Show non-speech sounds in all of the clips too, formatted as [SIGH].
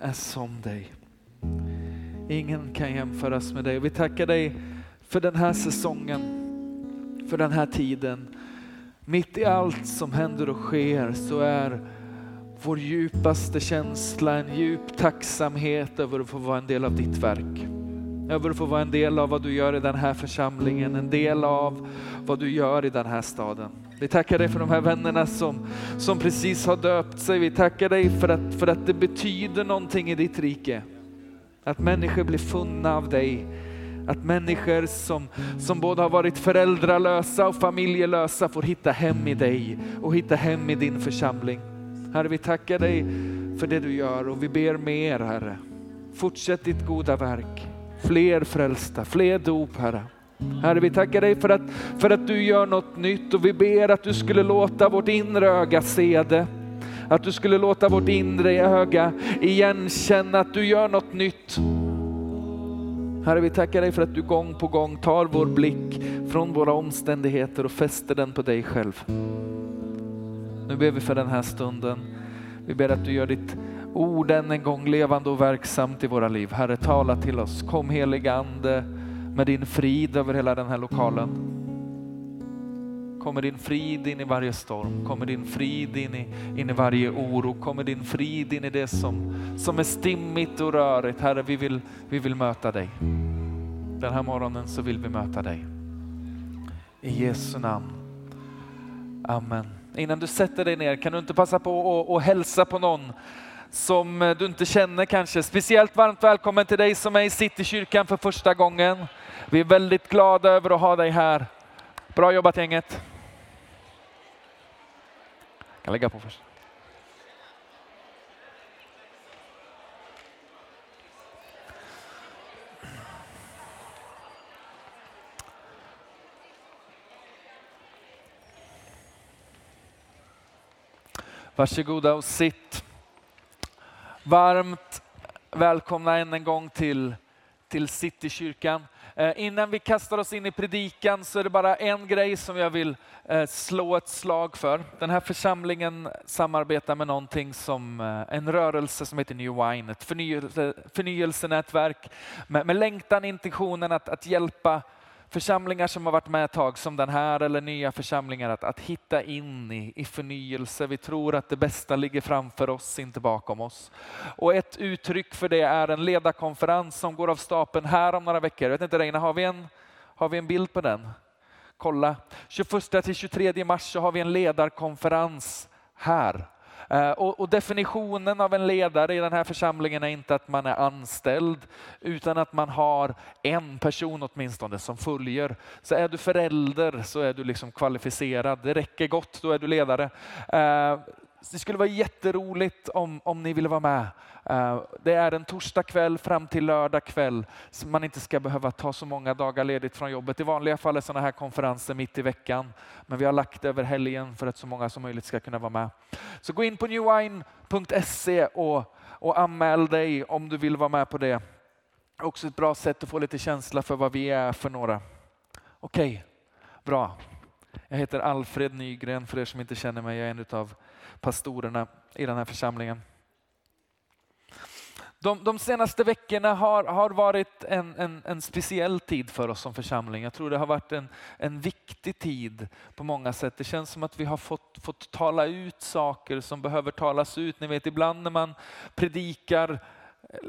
är som dig. Ingen kan jämföras med dig. Vi tackar dig för den här säsongen, för den här tiden. Mitt i allt som händer och sker så är vår djupaste känsla en djup tacksamhet över att få vara en del av ditt verk. Över att få vara en del av vad du gör i den här församlingen, en del av vad du gör i den här staden. Vi tackar dig för de här vännerna som, som precis har döpt sig. Vi tackar dig för att, för att det betyder någonting i ditt rike. Att människor blir funna av dig. Att människor som, som både har varit föräldralösa och familjelösa får hitta hem i dig och hitta hem i din församling. Herre, vi tackar dig för det du gör och vi ber mer Herre. Fortsätt ditt goda verk. Fler frälsta, fler dop Herre. Herre, vi tackar dig för att, för att du gör något nytt och vi ber att du skulle låta vårt inre öga se det. Att du skulle låta vårt inre öga igenkänna att du gör något nytt. Herre, vi tackar dig för att du gång på gång tar vår blick från våra omständigheter och fäster den på dig själv. Nu ber vi för den här stunden. Vi ber att du gör ditt ord än en gång levande och verksamt i våra liv. Herre, tala till oss. Kom helige Ande med din frid över hela den här lokalen. Kommer din frid in i varje storm, kommer din frid in i, in i varje oro, kommer din frid in i det som, som är stimmigt och rörigt. Herre, vi vill, vi vill möta dig. Den här morgonen så vill vi möta dig. I Jesu namn. Amen. Innan du sätter dig ner, kan du inte passa på att, hälsa på någon som du inte känner kanske. Speciellt varmt välkommen till dig som är i Citykyrkan för första gången. Vi är väldigt glada över att ha dig här. Bra jobbat gänget. Jag kan lägga på först. Varsågoda och sitt. Varmt välkomna än en gång till, till Citykyrkan. Eh, innan vi kastar oss in i predikan så är det bara en grej som jag vill eh, slå ett slag för. Den här församlingen samarbetar med någonting som eh, en rörelse som heter New Wine, ett förnyelse, förnyelsenätverk med, med längtan, intentionen att, att hjälpa församlingar som har varit med ett tag, som den här, eller nya församlingar, att, att hitta in i, i förnyelse. Vi tror att det bästa ligger framför oss, inte bakom oss. Och ett uttryck för det är en ledarkonferens som går av stapeln här om några veckor. Jag vet inte Reina, har vi en, har vi en bild på den? Kolla, 21 till 23 mars så har vi en ledarkonferens här. Eh, och, och, definitionen av en ledare i den här församlingen är inte att man är anställd, utan att man har en person åtminstone som följer. Så är du förälder så är du liksom kvalificerad. Det räcker gott, då är du ledare. Eh, det skulle vara jätteroligt om, om ni ville vara med. Eh, det är en torsdag kväll fram till lördag kväll. Så man inte ska behöva ta så många dagar ledigt från jobbet. I vanliga fall är sådana här konferenser mitt i veckan. Men vi har lagt det över helgen för att så många som möjligt ska kunna vara med. Så gå in på newwine.se och, och anmäl dig om du vill vara med på det. Också ett bra sätt att få lite känsla för vad vi är för några. Okej, okay. bra. Jag heter Alfred Nygren för er som inte känner mig. Jag är en utav pastorerna i den här församlingen. De, de senaste veckorna har, har varit en, en, en, speciell tid för oss som församling. Jag tror det har varit en, en viktig tid på många sätt. Det känns som att vi har fått, fått tala ut saker som behöver talas ut. Ni vet ibland när man predikar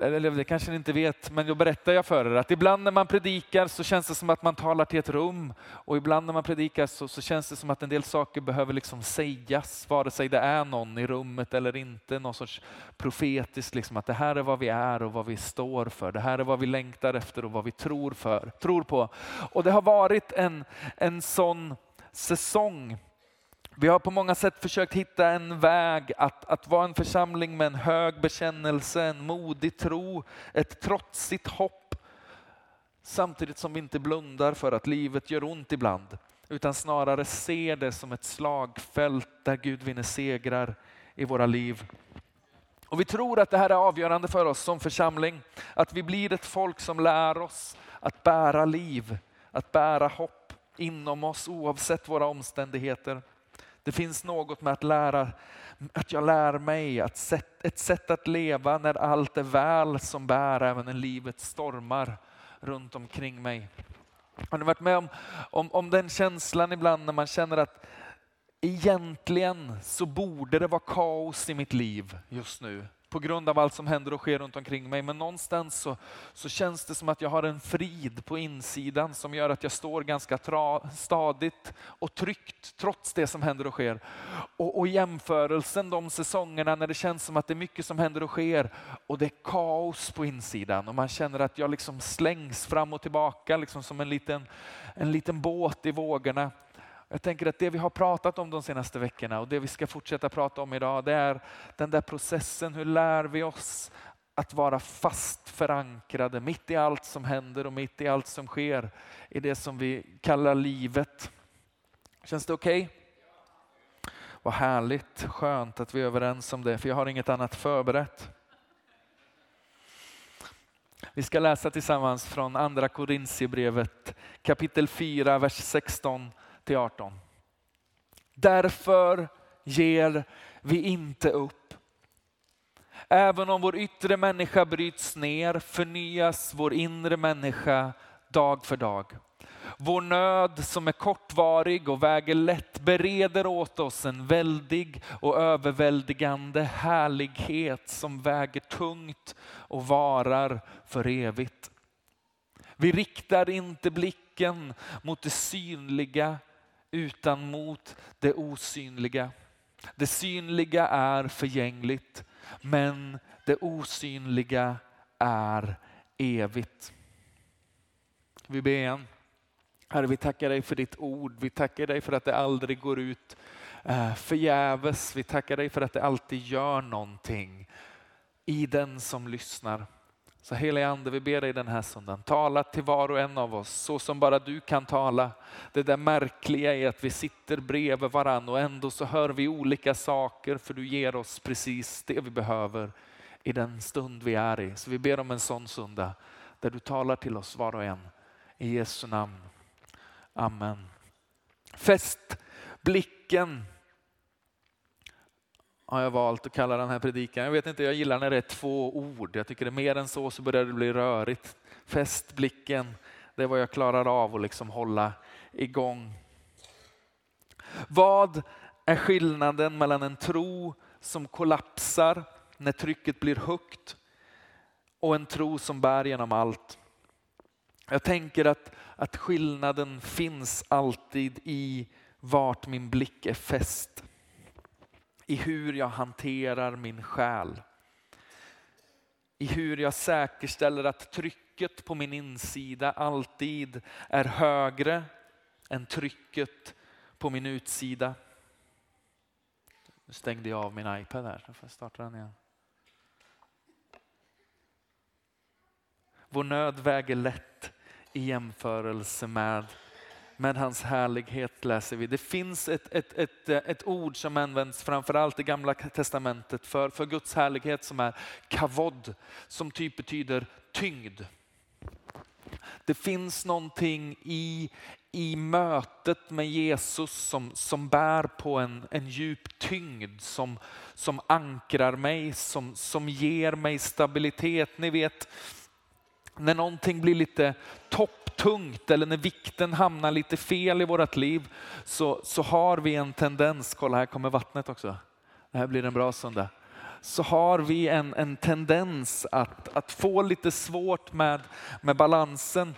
eller det kanske ni inte vet, men då berättar jag för er att ibland när man predikar så känns det som att man talar till ett rum. Och ibland när man predikar så, så känns det som att en del saker behöver liksom sägas, vare sig det är någon i rummet eller inte, någon sorts profetiskt, liksom att det här är vad vi är och vad vi står för, det här är vad vi längtar efter och vad vi tror, för, tror på. Och det har varit en, en sån säsong vi har på många sätt försökt hitta en väg att, att vara en församling med en hög bekännelse, en modig tro, ett trotsigt hopp. Samtidigt som vi inte blundar för att livet gör ont ibland, utan snarare ser det som ett slagfält där Gud vinner segrar i våra liv. Och Vi tror att det här är avgörande för oss som församling, att vi blir ett folk som lär oss att bära liv, att bära hopp inom oss oavsett våra omständigheter. Det finns något med att lära, att jag lär mig att sätt, ett sätt att leva när allt är väl som bär även när livet stormar runt omkring mig. Har ni varit med om, om, om den känslan ibland när man känner att egentligen så borde det vara kaos i mitt liv just nu på grund av allt som händer och sker runt omkring mig. Men någonstans så, så känns det som att jag har en frid på insidan som gör att jag står ganska tra, stadigt och tryggt trots det som händer och sker. Och, och jämförelsen de säsongerna när det känns som att det är mycket som händer och sker och det är kaos på insidan och man känner att jag liksom slängs fram och tillbaka liksom som en liten, en liten båt i vågorna. Jag tänker att det vi har pratat om de senaste veckorna och det vi ska fortsätta prata om idag, det är den där processen. Hur lär vi oss att vara fast förankrade mitt i allt som händer och mitt i allt som sker i det som vi kallar livet. Känns det okej? Okay? Vad härligt, skönt att vi är överens om det, för jag har inget annat förberett. Vi ska läsa tillsammans från andra Korintierbrevet kapitel 4, vers 16 till 18. Därför ger vi inte upp. Även om vår yttre människa bryts ner förnyas vår inre människa dag för dag. Vår nöd som är kortvarig och väger lätt bereder åt oss en väldig och överväldigande härlighet som väger tungt och varar för evigt. Vi riktar inte blicken mot det synliga utan mot det osynliga. Det synliga är förgängligt, men det osynliga är evigt. Vi ber igen. Herre, vi tackar dig för ditt ord. Vi tackar dig för att det aldrig går ut eh, förgäves. Vi tackar dig för att det alltid gör någonting i den som lyssnar. Så heliga Ande, vi ber dig den här söndagen, tala till var och en av oss så som bara du kan tala. Det där märkliga är att vi sitter bredvid varandra och ändå så hör vi olika saker för du ger oss precis det vi behöver i den stund vi är i. Så vi ber om en sån söndag där du talar till oss var och en. I Jesu namn. Amen. Fäst blicken har jag valt att kalla den här predikan. Jag vet inte, jag gillar när det är två ord. Jag tycker det är mer än så så börjar det bli rörigt. Fäst blicken, det är vad jag klarar av att liksom hålla igång. Vad är skillnaden mellan en tro som kollapsar när trycket blir högt och en tro som bär genom allt? Jag tänker att, att skillnaden finns alltid i vart min blick är fäst i hur jag hanterar min själ. I hur jag säkerställer att trycket på min insida alltid är högre än trycket på min utsida. Nu stängde jag av min iPad här, så får jag starta den igen. Vår nöd väger lätt i jämförelse med med hans härlighet läser vi. Det finns ett, ett, ett, ett ord som används framförallt i gamla testamentet för, för Guds härlighet som är kavod, som typ betyder tyngd. Det finns någonting i, i mötet med Jesus som, som bär på en, en djup tyngd, som, som ankrar mig, som, som ger mig stabilitet. Ni vet, när någonting blir lite topp tungt eller när vikten hamnar lite fel i vårt liv så, så har vi en tendens, kolla här kommer vattnet också, det här blir en bra söndag. Så har vi en, en tendens att, att få lite svårt med, med balansen.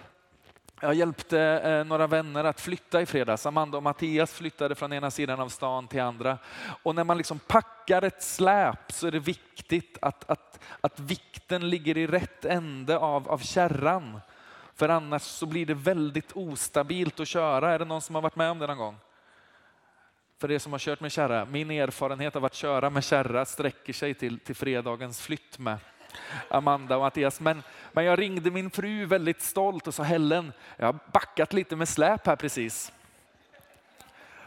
Jag hjälpte eh, några vänner att flytta i fredags. Amanda och Mattias flyttade från ena sidan av stan till andra. Och när man liksom packar ett släp så är det viktigt att, att, att vikten ligger i rätt ände av, av kärran. För annars så blir det väldigt ostabilt att köra. Är det någon som har varit med om det någon gång? För er som har kört med kärra, min erfarenhet av att köra med kärra sträcker sig till, till fredagens flytt med Amanda och Mattias. Men, men jag ringde min fru väldigt stolt och sa Helen, jag har backat lite med släp här precis.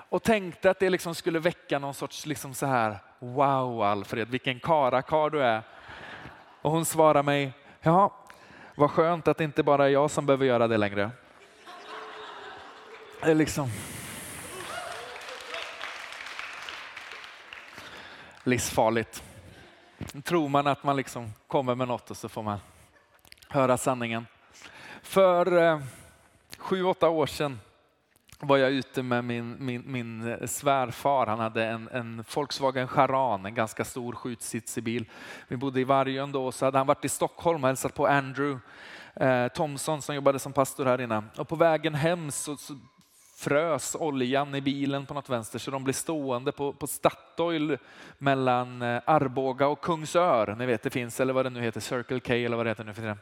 Och tänkte att det liksom skulle väcka någon sorts liksom så här, wow Alfred, vilken karakar du är. Och hon svarar mig, ja vad skönt att det inte bara är jag som behöver göra det längre. Det är liksom... livsfarligt. Tror man att man liksom kommer med något och så får man höra sanningen. För eh, sju, åtta år sedan var jag ute med min, min, min svärfar. Han hade en, en Volkswagen Charan, en ganska stor skjutsitsig bil. Vi bodde i Vargön då, så hade han varit i Stockholm och hälsat på Andrew eh, Thomson som jobbade som pastor här inne. Och på vägen hem så, så frös oljan i bilen på något vänster så de blev stående på, på Statoil mellan eh, Arboga och Kungsör. Ni vet det finns, eller vad det nu heter, Circle K eller vad det heter nu för tiden.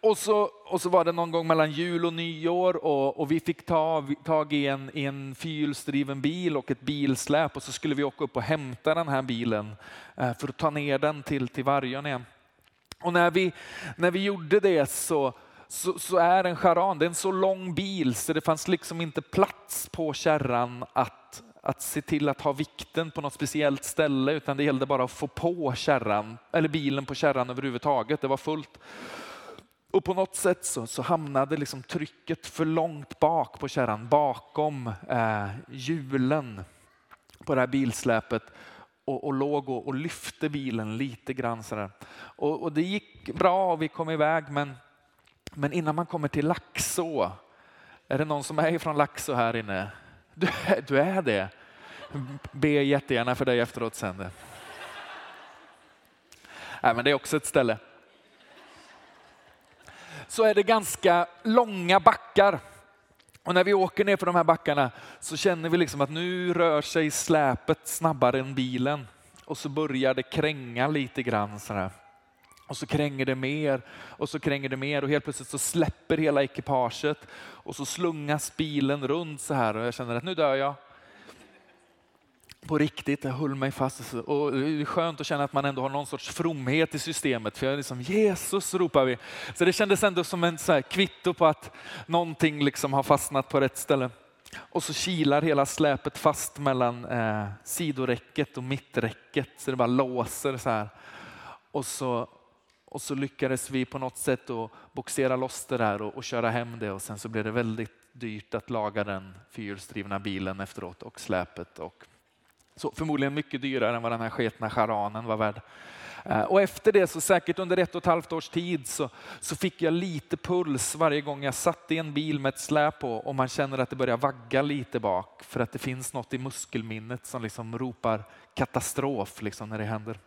Och så, och så var det någon gång mellan jul och nyår och, och vi fick ta, tag i en, i en fyrhjulsdriven bil och ett bilsläp och så skulle vi åka upp och hämta den här bilen eh, för att ta ner den till, till Vargön igen. Och när vi, när vi gjorde det så, så, så, är en charan, det är en så lång bil så det fanns liksom inte plats på kärran att, att se till att ha vikten på något speciellt ställe utan det gällde bara att få på kärran, eller bilen på kärran överhuvudtaget. Det var fullt. Och på något sätt så, så hamnade liksom trycket för långt bak på kärran, bakom eh, hjulen på det här bilsläpet och, och låg och, och, lyfte bilen lite grann. Sådär. Och, och det gick bra och vi kom iväg men, men innan man kommer till Laxå, är det någon som är från Laxå här inne? Du, [LAUGHS] du är det? Be jättegärna för dig efteråt sen. Nej, men det är också ett ställe så är det ganska långa backar. Och när vi åker ner för de här backarna så känner vi liksom att nu rör sig släpet snabbare än bilen. Och så börjar det kränga lite grann. Sådär. Och så kränger det mer och så kränger det mer och helt plötsligt så släpper hela ekipaget och så slungas bilen runt så här och jag känner att nu dör jag på riktigt, jag höll mig fast. Alltså, och det är skönt att känna att man ändå har någon sorts fromhet i systemet. För jag är liksom Jesus ropar vi. Så det kändes ändå som en så kvitto på att någonting liksom har fastnat på rätt ställe. Och så kilar hela släpet fast mellan eh, sidoräcket och mitträcket så det bara låser så här. Och så, och så lyckades vi på något sätt att boxera loss det där och, och köra hem det och sen så blev det väldigt dyrt att laga den fyrhjulsdrivna bilen efteråt och släpet. Och så förmodligen mycket dyrare än vad den här sketna charanen var värd. Eh, och efter det, så säkert under ett och ett halvt års tid, så, så fick jag lite puls varje gång jag satt i en bil med ett släp på och man känner att det börjar vagga lite bak för att det finns något i muskelminnet som liksom ropar katastrof liksom när det händer.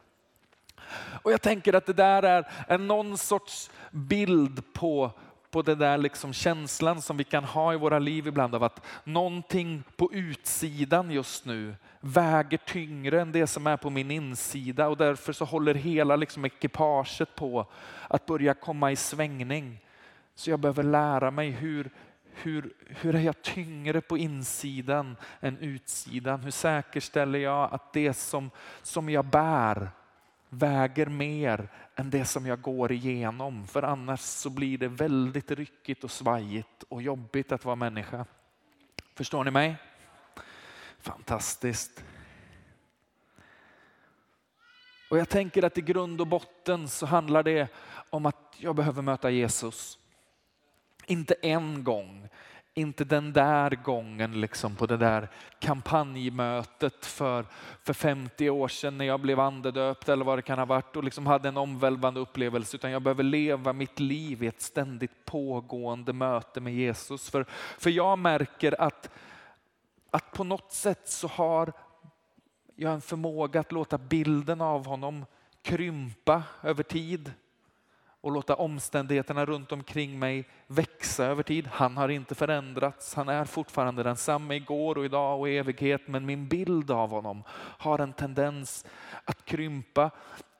Och jag tänker att det där är, en någon sorts bild på på den där liksom känslan som vi kan ha i våra liv ibland av att någonting på utsidan just nu väger tyngre än det som är på min insida och därför så håller hela liksom ekipaget på att börja komma i svängning. Så jag behöver lära mig hur, hur, hur är jag tyngre på insidan än utsidan? Hur säkerställer jag att det som, som jag bär väger mer än det som jag går igenom. För annars så blir det väldigt ryckigt och svajigt och jobbigt att vara människa. Förstår ni mig? Fantastiskt. Och jag tänker att i grund och botten så handlar det om att jag behöver möta Jesus. Inte en gång, inte den där gången liksom på det där kampanjmötet för, för 50 år sedan när jag blev andedöpt eller vad det kan ha varit och liksom hade en omvälvande upplevelse utan jag behöver leva mitt liv i ett ständigt pågående möte med Jesus. För, för jag märker att, att på något sätt så har jag en förmåga att låta bilden av honom krympa över tid och låta omständigheterna runt omkring mig växa över tid. Han har inte förändrats. Han är fortfarande densamme igår och idag och i evighet. Men min bild av honom har en tendens att krympa.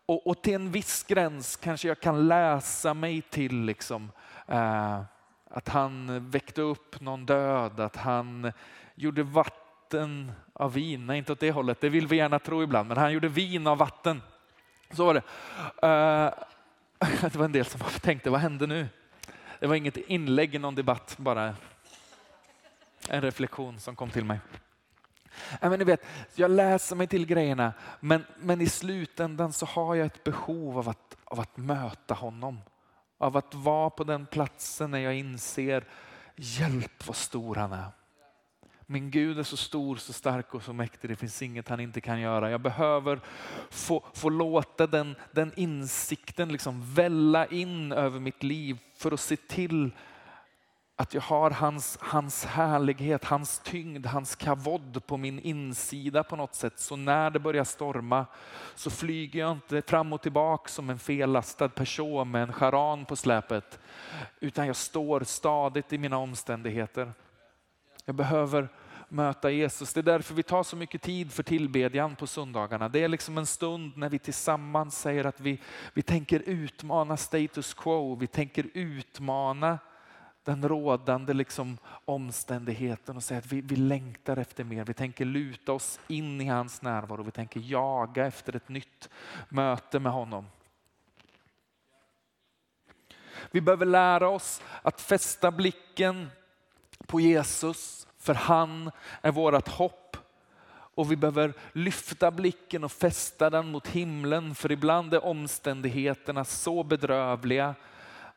Och, och till en viss gräns kanske jag kan läsa mig till liksom, eh, att han väckte upp någon död, att han gjorde vatten av vin. Nej, inte åt det hållet. Det vill vi gärna tro ibland. Men han gjorde vin av vatten. Så var det. Eh, [LAUGHS] det var en del som tänkte, vad hände nu? Det var inget inlägg i någon debatt, bara en reflektion som kom till mig. men ni vet, jag läser mig till grejerna, men, men i slutändan så har jag ett behov av att, av att möta honom. Av att vara på den platsen när jag inser, hjälp vad stor han är. Min Gud är så stor, så stark och så mäktig. Det finns inget han inte kan göra. Jag behöver få, få låta den, den insikten liksom välla in över mitt liv för att se till att jag har hans, hans härlighet, hans tyngd, hans kavod på min insida på något sätt. Så när det börjar storma så flyger jag inte fram och tillbaka som en fellastad person med en charan på släpet. Utan jag står stadigt i mina omständigheter. Jag behöver möta Jesus. Det är därför vi tar så mycket tid för tillbedjan på söndagarna. Det är liksom en stund när vi tillsammans säger att vi, vi tänker utmana status quo. Vi tänker utmana den rådande liksom omständigheten och säga att vi, vi längtar efter mer. Vi tänker luta oss in i hans närvaro. Vi tänker jaga efter ett nytt möte med honom. Vi behöver lära oss att fästa blicken på Jesus, för han är vårt hopp. Och vi behöver lyfta blicken och fästa den mot himlen, för ibland är omständigheterna så bedrövliga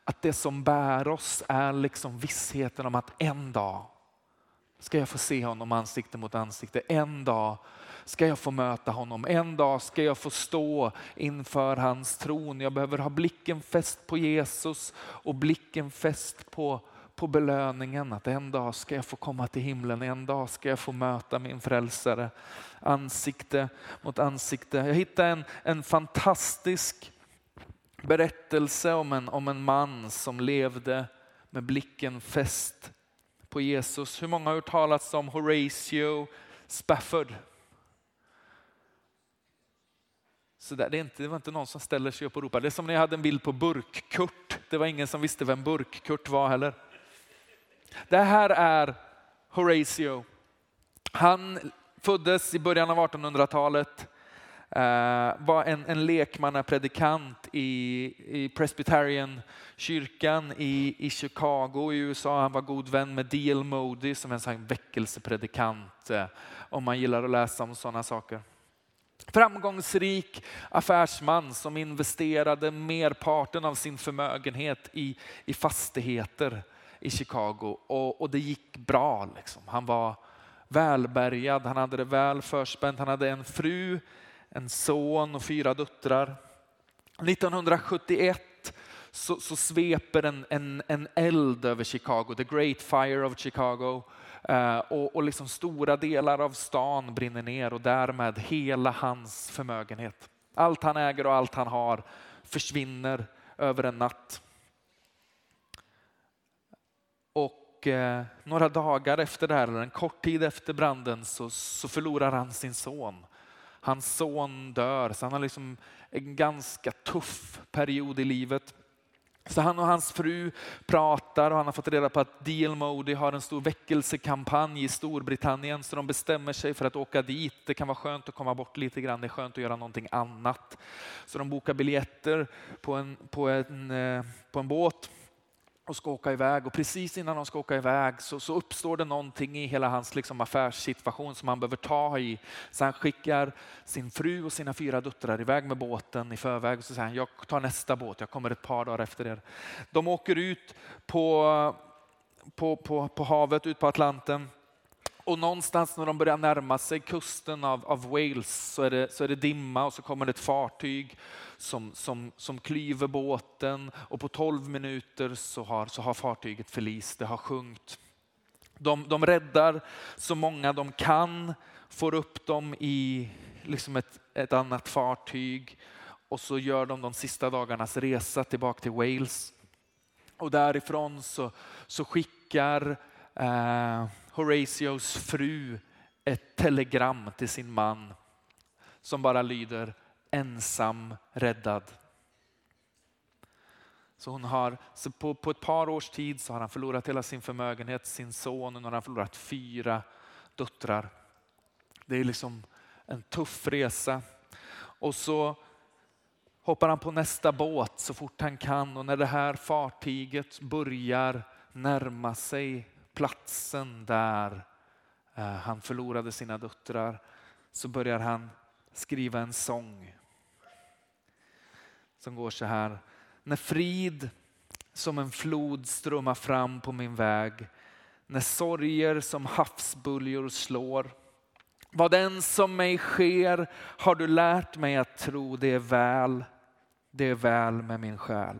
att det som bär oss är liksom vissheten om att en dag ska jag få se honom ansikte mot ansikte. En dag ska jag få möta honom. En dag ska jag få stå inför hans tron. Jag behöver ha blicken fäst på Jesus och blicken fäst på, på belöningen. Att en dag ska jag få komma till himlen. En dag ska jag få möta min frälsare ansikte mot ansikte. Jag hittade en, en fantastisk berättelse om en, om en man som levde med blicken fäst på Jesus. Hur många har hört talas om Horatio Spafford? Så där, det, är inte, det var inte någon som ställer sig upp och ropar. Det är som när jag hade en bild på Burk-Kurt. Det var ingen som visste vem Burk-Kurt var heller. Det här är Horatio. Han föddes i början av 1800-talet Uh, eh, var en, en lekmannapredikant i, i Presbyterian-kyrkan i, i Chicago i USA. Han var god vän med D.L. Moody som en sån väckelsepredikant, uh, om man gillar att läsa om sådana saker. Framgångsrik affärsman som investerade merparten av sin förmögenhet i, i fastigheter i Chicago och, och det gick bra. Liksom. Han var välbärgad, han hade det väl förspänt, han hade en fru en son och fyra döttrar. 1971 så, så sveper en, en, en eld över Chicago, the great fire of Chicago. Eh, och, och liksom stora delar av stan brinner ner och därmed hela hans förmögenhet. Allt han äger och allt han har försvinner över en natt. Och eh, några dagar efter det här, eller en kort tid efter branden, så, så förlorar han sin son. Hans son dör, så han har liksom en ganska tuff period i livet. Så han och hans fru pratar och han har fått reda på att D.L. Modi har en stor väckelsekampanj i Storbritannien så de bestämmer sig för att åka dit. Det kan vara skönt att komma bort lite grann, det är skönt att göra någonting annat. Så de bokar biljetter på en, på en, eh, på en båt och ska åka iväg och precis innan de ska åka iväg så, så uppstår det någonting i hela hans liksom affärssituation som han behöver ta i. Så han skickar sin fru och sina fyra döttrar iväg med båten i förväg och så säger han jag tar nästa båt, jag kommer ett par dagar efter er. De åker ut på, på, på, på havet, ut på Atlanten och någonstans när de börjar närma sig kusten av, av Wales så är, det, så är det dimma och så kommer det ett fartyg som, som, som klyver båten och på 12 minuter så har, så har fartyget förlist, det har sjunkit. De, de räddar så många de kan, får upp dem i liksom ett, ett annat fartyg och så gör de de sista dagarnas resa tillbaka till Wales. Och därifrån så, så skickar eh, Horatios fru ett telegram till sin man som bara lyder ensam räddad. Så hon har, så på, på ett par års tid så har han förlorat hela sin förmögenhet, sin son och nu har han förlorat fyra döttrar. Det är liksom en tuff resa. Och så hoppar han på nästa båt så fort han kan och när det här fartyget börjar närma sig platsen där eh, han förlorade sina döttrar så börjar han skriva en sång som går så här. När frid som en flod strömmar fram på min väg, när sorger som havsbuljor slår. Vad den som mig sker har du lärt mig att tro, det är väl, det är väl med min själ.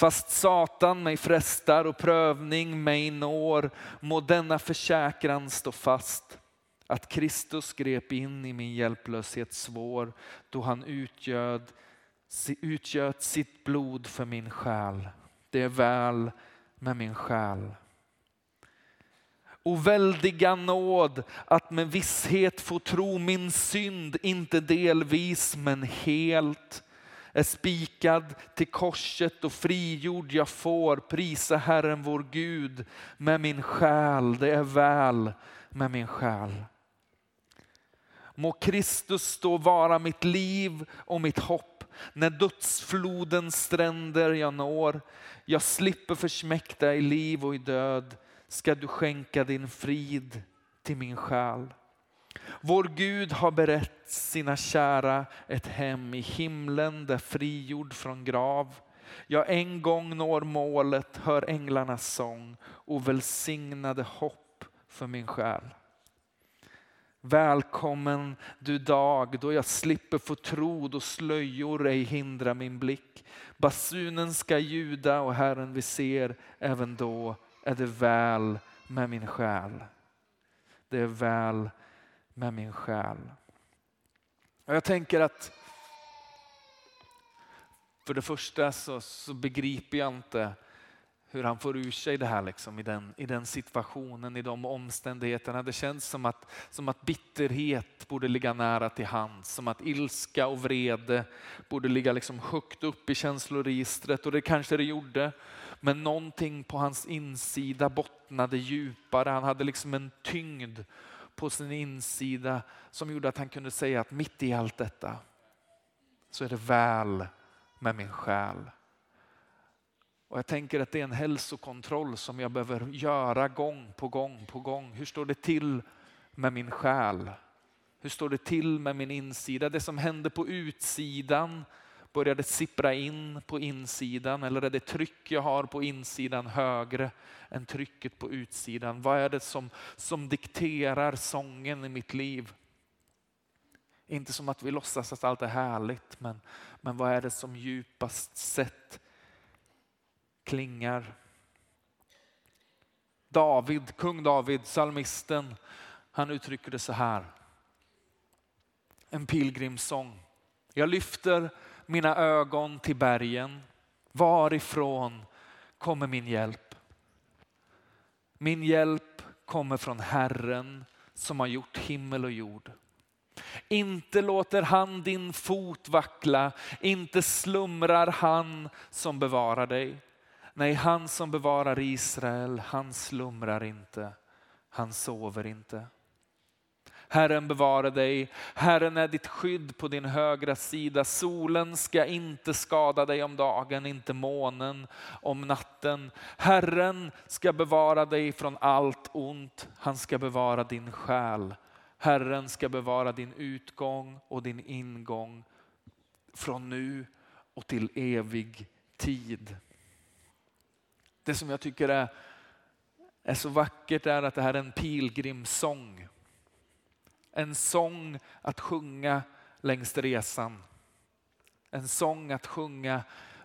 Fast Satan mig frestar och prövning mig når, må denna försäkran stå fast. Att Kristus grep in i min hjälplöshet svår, då han utgöd, utgöt sitt blod för min själ. Det är väl med min själ. O väldiga nåd att med visshet få tro min synd, inte delvis men helt är spikad till korset och frigjord jag får prisa Herren vår Gud med min själ. Det är väl med min själ. Må Kristus då vara mitt liv och mitt hopp när dödsflodens stränder jag når. Jag slipper försmäkta i liv och i död ska du skänka din frid till min själ. Vår Gud har berett sina kära ett hem i himlen där frigjord från grav. Jag en gång når målet, hör änglarnas sång och välsignade hopp för min själ. Välkommen du dag då jag slipper få tro, då slöjor ej hindrar min blick. Basunen ska ljuda och Herren vi ser, även då är det väl med min själ. Det är väl med min själ. Och jag tänker att för det första så, så begriper jag inte hur han får ur sig det här liksom, i, den, i den situationen, i de omständigheterna. Det känns som att, som att bitterhet borde ligga nära till hands, som att ilska och vrede borde ligga liksom högt upp i känsloregistret och det kanske det gjorde. Men någonting på hans insida bottnade djupare. Han hade liksom en tyngd på sin insida som gjorde att han kunde säga att mitt i allt detta så är det väl med min själ. Och jag tänker att det är en hälsokontroll som jag behöver göra gång på gång på gång. Hur står det till med min själ? Hur står det till med min insida? Det som händer på utsidan, börjar det sippra in på insidan eller är det tryck jag har på insidan högre än trycket på utsidan? Vad är det som, som dikterar sången i mitt liv? Inte som att vi låtsas att allt är härligt, men, men vad är det som djupast sett klingar. David, kung David, salmisten, han uttrycker det så här. En pilgrimssång. Jag lyfter mina ögon till bergen. Varifrån kommer min hjälp? Min hjälp kommer från Herren som har gjort himmel och jord. Inte låter han din fot vackla, inte slumrar han som bevarar dig. Nej, han som bevarar Israel, han slumrar inte, han sover inte. Herren bevara dig, Herren är ditt skydd på din högra sida. Solen ska inte skada dig om dagen, inte månen om natten. Herren ska bevara dig från allt ont, han ska bevara din själ. Herren ska bevara din utgång och din ingång från nu och till evig tid. Det som jag tycker är, är så vackert är att det här är en pilgrimssång. En sång att sjunga längs resan. En sång att sjunga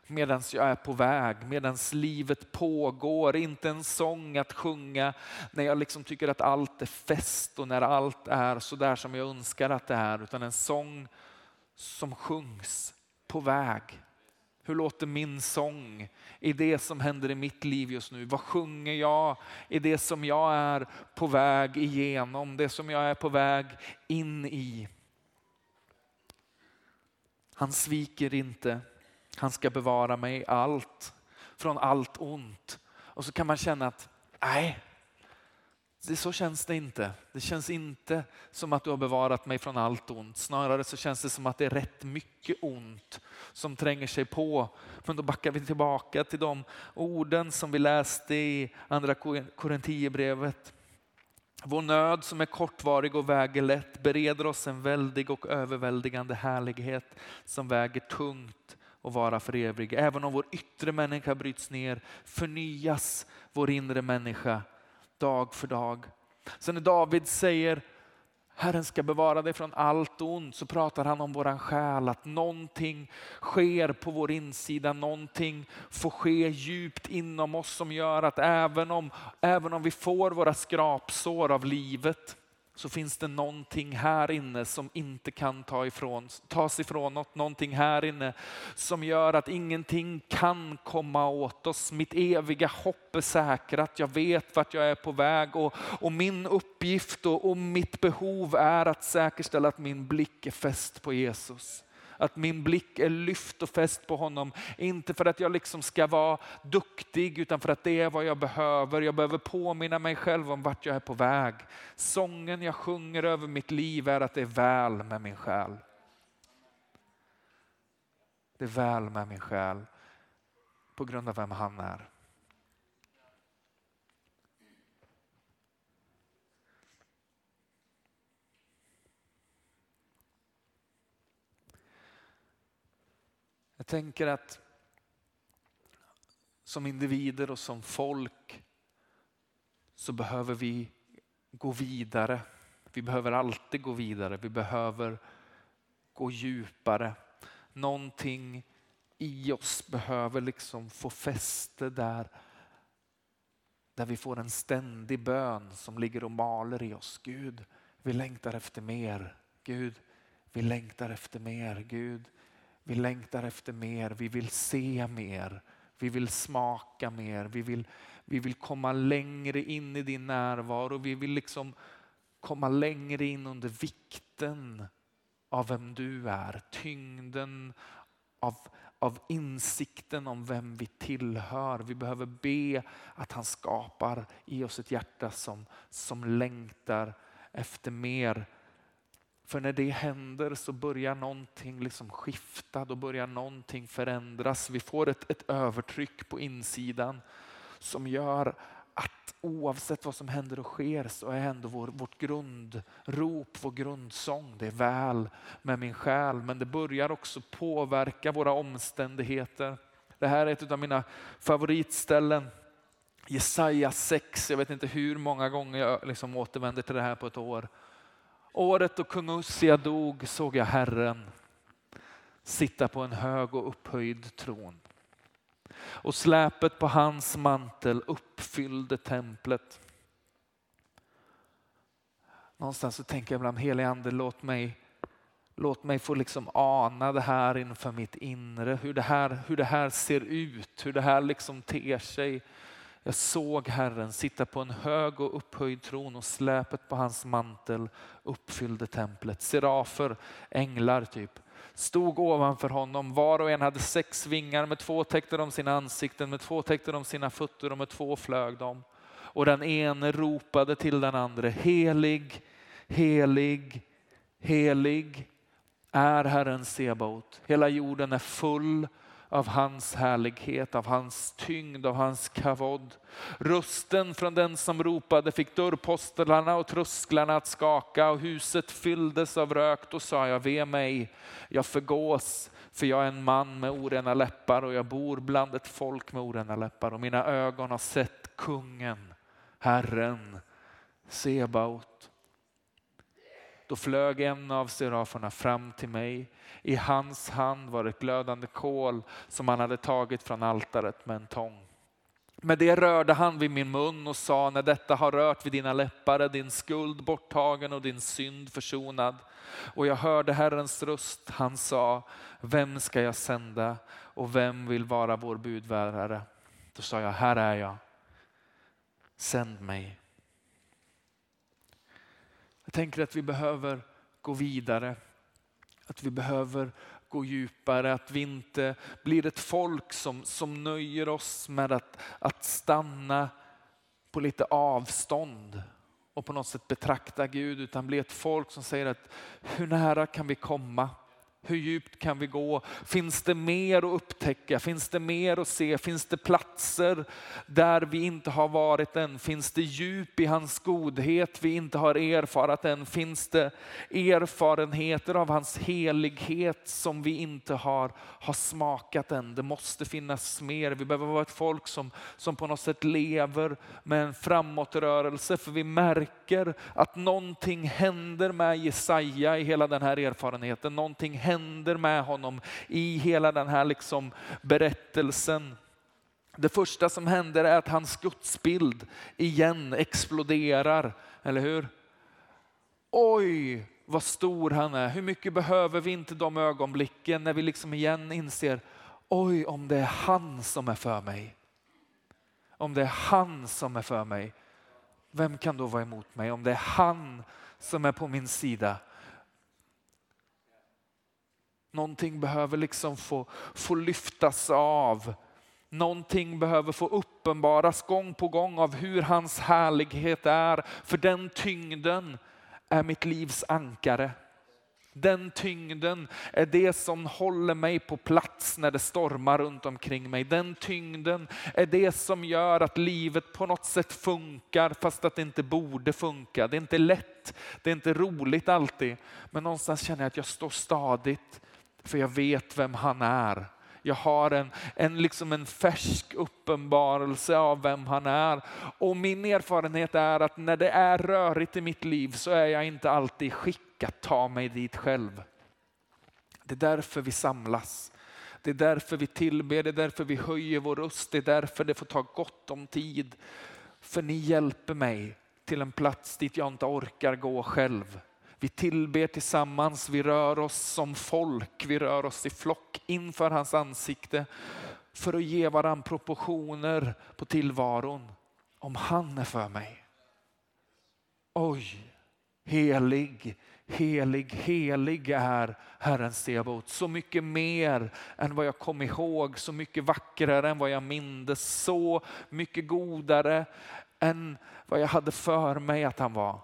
medan jag är på väg, medan livet pågår. Inte en sång att sjunga när jag liksom tycker att allt är fest och när allt är så där som jag önskar att det är. Utan en sång som sjungs på väg. Hur låter min sång i det som händer i mitt liv just nu? Vad sjunger jag i det som jag är på väg igenom, det som jag är på väg in i? Han sviker inte. Han ska bevara mig allt från allt ont. Och så kan man känna att nej, det, så känns det inte. Det känns inte som att du har bevarat mig från allt ont. Snarare så känns det som att det är rätt mycket ont som tränger sig på. Men då backar vi tillbaka till de orden som vi läste i andra Korinthierbrevet. Vår nöd som är kortvarig och väger lätt bereder oss en väldig och överväldigande härlighet som väger tungt och vara för evig. Även om vår yttre människa bryts ner förnyas vår inre människa dag för dag. Så när David säger Herren ska bevara dig från allt ont så pratar han om våran själ, att någonting sker på vår insida, någonting får ske djupt inom oss som gör att även om, även om vi får våra skrapsår av livet så finns det någonting här inne som inte kan ta ifrån, tas ifrån oss. Någonting här inne som gör att ingenting kan komma åt oss. Mitt eviga hopp är säkrat. Jag vet vart jag är på väg och, och min uppgift och, och mitt behov är att säkerställa att min blick är fäst på Jesus. Att min blick är lyft och fäst på honom. Inte för att jag liksom ska vara duktig utan för att det är vad jag behöver. Jag behöver påminna mig själv om vart jag är på väg. Sången jag sjunger över mitt liv är att det är väl med min själ. Det är väl med min själ på grund av vem han är. Jag tänker att som individer och som folk så behöver vi gå vidare. Vi behöver alltid gå vidare. Vi behöver gå djupare. Någonting i oss behöver liksom få fäste där, där vi får en ständig bön som ligger och maler i oss. Gud, vi längtar efter mer. Gud, vi längtar efter mer. Gud, vi längtar efter mer, vi vill se mer, vi vill smaka mer, vi vill, vi vill komma längre in i din närvaro. Vi vill liksom komma längre in under vikten av vem du är, tyngden av, av insikten om vem vi tillhör. Vi behöver be att han skapar i oss ett hjärta som, som längtar efter mer för när det händer så börjar någonting liksom skifta, då börjar någonting förändras. Vi får ett, ett övertryck på insidan som gör att oavsett vad som händer och sker så är ändå vår, vårt grundrop, vår grundsång, det är väl med min själ. Men det börjar också påverka våra omständigheter. Det här är ett av mina favoritställen. Jesaja 6, jag vet inte hur många gånger jag liksom återvänder till det här på ett år. Året då kung Ussia dog såg jag Herren sitta på en hög och upphöjd tron. Och släpet på hans mantel uppfyllde templet. Någonstans så tänker jag ibland, helige ande låt mig, låt mig få liksom ana det här inför mitt inre. Hur det här, hur det här ser ut, hur det här liksom ter sig. Jag såg Herren sitta på en hög och upphöjd tron och släpet på hans mantel uppfyllde templet. Serafer, änglar typ, stod ovanför honom. Var och en hade sex vingar, med två täckte de sina ansikten, med två täckte de sina fötter och med två flög de. Och den ene ropade till den andra, helig, helig, helig är Herren Sebaot. Hela jorden är full av hans härlighet, av hans tyngd, av hans kavod. Rösten från den som ropade fick dörrposterna och trösklarna att skaka och huset fylldes av rök. Då sa jag, ve mig, jag förgås, för jag är en man med orena läppar och jag bor bland ett folk med orena läppar och mina ögon har sett kungen, Herren, Sebaot. Då flög en av seraferna fram till mig. I hans hand var ett glödande kol som han hade tagit från altaret med en tång. Med det rörde han vid min mun och sa, när detta har rört vid dina läppar är din skuld borttagen och din synd försonad. Och jag hörde Herrens röst, han sa, vem ska jag sända och vem vill vara vår budbärare? Då sa jag, här är jag, sänd mig. Jag tänker att vi behöver gå vidare. Att vi behöver gå djupare, att vi inte blir ett folk som, som nöjer oss med att, att stanna på lite avstånd och på något sätt betrakta Gud, utan blir ett folk som säger att hur nära kan vi komma? Hur djupt kan vi gå? Finns det mer att upptäcka? Finns det mer att se? Finns det platser där vi inte har varit än? Finns det djup i hans godhet vi inte har erfarat än? Finns det erfarenheter av hans helighet som vi inte har, har smakat än? Det måste finnas mer. Vi behöver vara ett folk som, som på något sätt lever med en framåtrörelse för vi märker att någonting händer med Jesaja i hela den här erfarenheten. Någonting händer händer med honom i hela den här liksom berättelsen. Det första som händer är att hans gudsbild igen exploderar, eller hur? Oj, vad stor han är. Hur mycket behöver vi inte de ögonblicken när vi liksom igen inser, oj om det är han som är för mig. Om det är han som är för mig, vem kan då vara emot mig? Om det är han som är på min sida, Någonting behöver liksom få, få lyftas av. Någonting behöver få uppenbaras gång på gång av hur hans härlighet är. För den tyngden är mitt livs ankare. Den tyngden är det som håller mig på plats när det stormar runt omkring mig. Den tyngden är det som gör att livet på något sätt funkar fast att det inte borde funka. Det är inte lätt, det är inte roligt alltid. Men någonstans känner jag att jag står stadigt för jag vet vem han är. Jag har en, en, liksom en färsk uppenbarelse av vem han är. Och min erfarenhet är att när det är rörigt i mitt liv så är jag inte alltid skick att ta mig dit själv. Det är därför vi samlas. Det är därför vi tillber, det är därför vi höjer vår röst, det är därför det får ta gott om tid. För ni hjälper mig till en plats dit jag inte orkar gå själv. Vi tillber tillsammans, vi rör oss som folk, vi rör oss i flock inför hans ansikte för att ge varandra proportioner på tillvaron. Om han är för mig. Oj, helig, helig, helig är Herren Sebaot. Så mycket mer än vad jag kom ihåg, så mycket vackrare än vad jag mindes, så mycket godare än vad jag hade för mig att han var.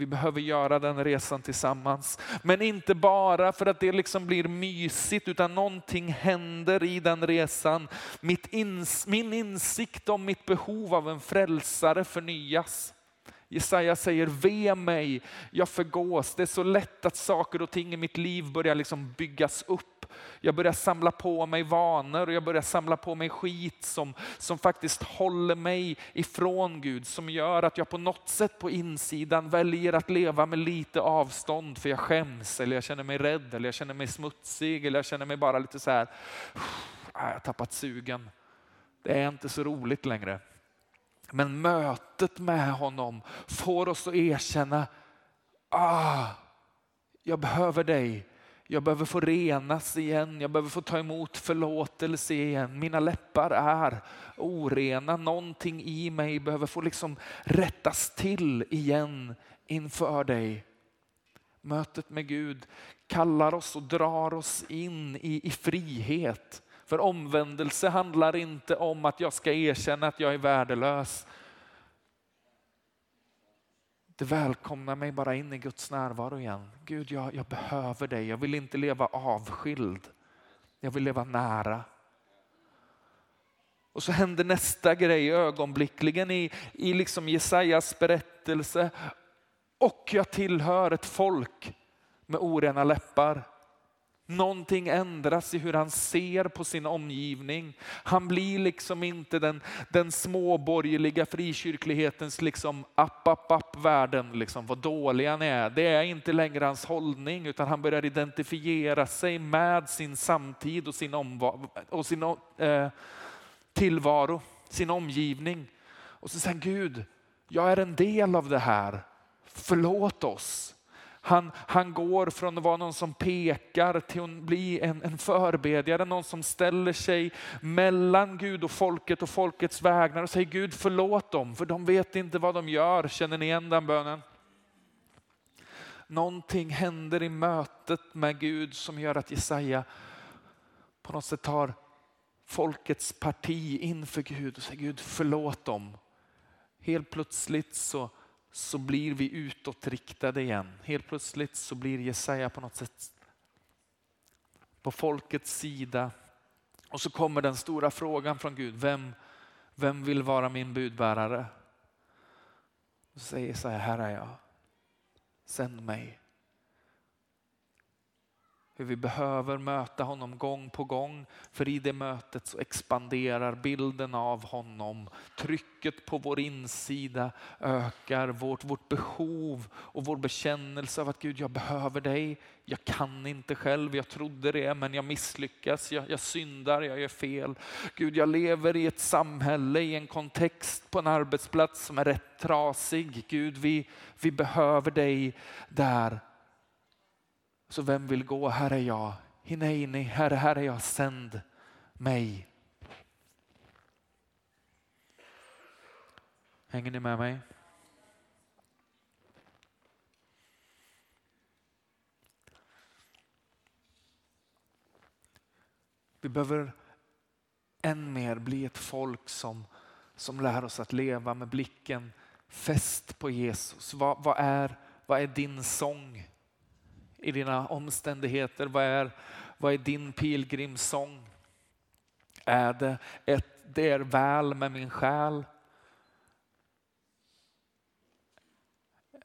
Vi behöver göra den resan tillsammans. Men inte bara för att det liksom blir mysigt utan någonting händer i den resan. Mitt ins min insikt om mitt behov av en frälsare förnyas. Jesaja säger, ve mig, jag förgås. Det är så lätt att saker och ting i mitt liv börjar liksom byggas upp jag börjar samla på mig vanor och jag börjar samla på mig skit som, som faktiskt håller mig ifrån Gud. Som gör att jag på något sätt på insidan väljer att leva med lite avstånd för jag skäms eller jag känner mig rädd eller jag känner mig smutsig eller jag känner mig bara lite så här, ah, jag har tappat sugen. Det är inte så roligt längre. Men mötet med honom får oss att erkänna, ah, jag behöver dig. Jag behöver få renas igen, jag behöver få ta emot förlåtelse igen. Mina läppar är orena, någonting i mig behöver få liksom rättas till igen inför dig. Mötet med Gud kallar oss och drar oss in i, i frihet. För omvändelse handlar inte om att jag ska erkänna att jag är värdelös. Det välkomnar mig bara in i Guds närvaro igen. Gud, jag, jag behöver dig. Jag vill inte leva avskild. Jag vill leva nära. Och så händer nästa grej ögonblickligen i, i liksom Jesajas berättelse. Och jag tillhör ett folk med orena läppar. Någonting ändras i hur han ser på sin omgivning. Han blir liksom inte den, den småborgerliga frikyrklighetens liksom app, app, app världen, liksom, vad dåliga ni är. Det är inte längre hans hållning utan han börjar identifiera sig med sin samtid och sin, omva- och sin eh, tillvaro, sin omgivning. Och så säger han, Gud, jag är en del av det här. Förlåt oss. Han, han går från att vara någon som pekar till att bli en, en förbedjare, någon som ställer sig mellan Gud och folket och folkets vägnar och säger Gud förlåt dem för de vet inte vad de gör. Känner ni igen den bönen? Någonting händer i mötet med Gud som gör att Jesaja på något sätt tar folkets parti inför Gud och säger Gud förlåt dem. Helt plötsligt så så blir vi utåtriktade igen. Helt plötsligt så blir Jesaja på något sätt på folkets sida. Och så kommer den stora frågan från Gud, vem, vem vill vara min budbärare? Och så säger Jesaja, här är jag, sänd mig hur vi behöver möta honom gång på gång. För i det mötet så expanderar bilden av honom. Trycket på vår insida ökar. Vårt, vårt behov och vår bekännelse av att Gud, jag behöver dig. Jag kan inte själv, jag trodde det men jag misslyckas, jag, jag syndar, jag gör fel. Gud, jag lever i ett samhälle, i en kontext på en arbetsplats som är rätt trasig. Gud, vi, vi behöver dig där så vem vill gå? Här är jag. Hineini, Herre, här är jag. Sänd mig. Hänger ni med mig? Vi behöver än mer bli ett folk som, som lär oss att leva med blicken fäst på Jesus. Vad, vad, är, vad är din sång? I dina omständigheter? Vad är, vad är din pilgrimssång? Är det ett det är väl med min själ?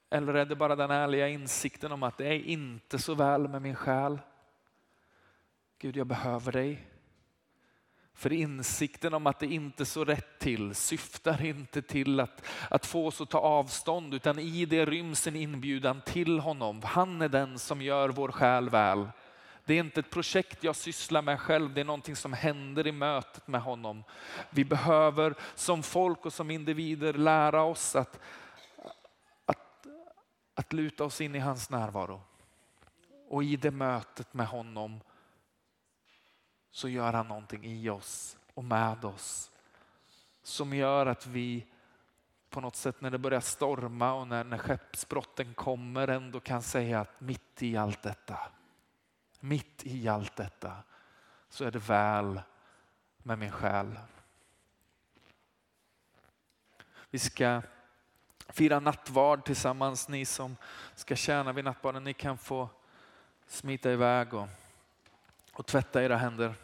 Eller är det bara den ärliga insikten om att det är inte så väl med min själ? Gud, jag behöver dig. För insikten om att det inte så rätt till syftar inte till att, att få oss att ta avstånd utan i det ryms en inbjudan till honom. Han är den som gör vår själ väl. Det är inte ett projekt jag sysslar med själv, det är någonting som händer i mötet med honom. Vi behöver som folk och som individer lära oss att, att, att luta oss in i hans närvaro. Och i det mötet med honom så gör han någonting i oss och med oss som gör att vi på något sätt när det börjar storma och när, när skeppsbrotten kommer ändå kan säga att mitt i allt detta, mitt i allt detta så är det väl med min själ. Vi ska fira nattvard tillsammans. Ni som ska tjäna vid nattvarden, ni kan få smita iväg och, och tvätta era händer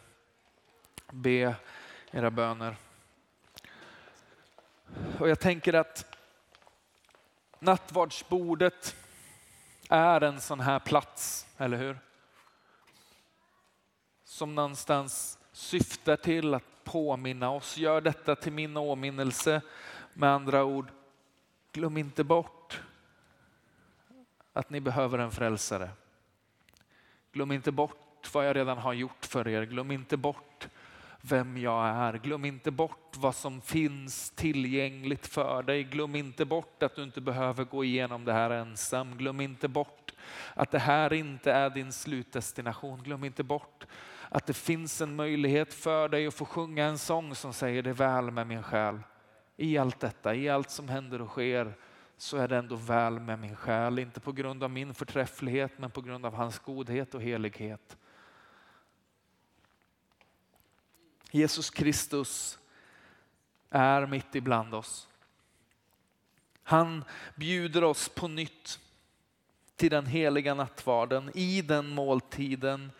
be era böner. Och jag tänker att nattvardsbordet är en sån här plats, eller hur? Som någonstans syftar till att påminna oss. Gör detta till min åminnelse. Med andra ord, glöm inte bort att ni behöver en frälsare. Glöm inte bort vad jag redan har gjort för er. Glöm inte bort vem jag är. Glöm inte bort vad som finns tillgängligt för dig. Glöm inte bort att du inte behöver gå igenom det här ensam. Glöm inte bort att det här inte är din slutdestination. Glöm inte bort att det finns en möjlighet för dig att få sjunga en sång som säger det väl med min själ. I allt detta, i allt som händer och sker så är det ändå väl med min själ. Inte på grund av min förträfflighet men på grund av hans godhet och helighet. Jesus Kristus är mitt ibland oss. Han bjuder oss på nytt till den heliga nattvarden. I den måltiden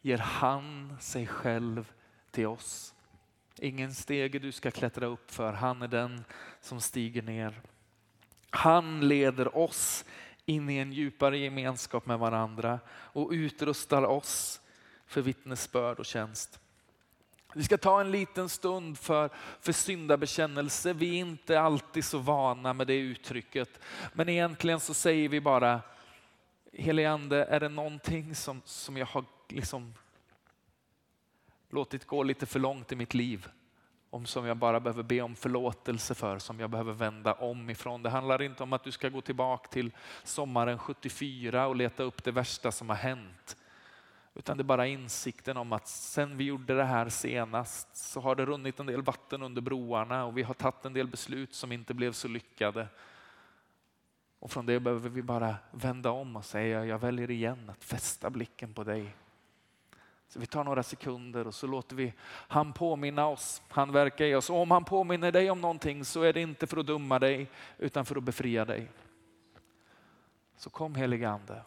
ger han sig själv till oss. Ingen stege du ska klättra upp för, han är den som stiger ner. Han leder oss in i en djupare gemenskap med varandra och utrustar oss för vittnesbörd och tjänst. Vi ska ta en liten stund för, för syndabekännelse. Vi är inte alltid så vana med det uttrycket. Men egentligen så säger vi bara, helige ande, är det någonting som, som jag har liksom låtit gå lite för långt i mitt liv? Om som jag bara behöver be om förlåtelse för, som jag behöver vända om ifrån. Det handlar inte om att du ska gå tillbaka till sommaren 74 och leta upp det värsta som har hänt. Utan det är bara insikten om att sen vi gjorde det här senast så har det runnit en del vatten under broarna och vi har tagit en del beslut som inte blev så lyckade. Och från det behöver vi bara vända om och säga jag väljer igen att fästa blicken på dig. Så vi tar några sekunder och så låter vi han påminna oss, han verkar i oss. Och om han påminner dig om någonting så är det inte för att dumma dig utan för att befria dig. Så kom helige Ande.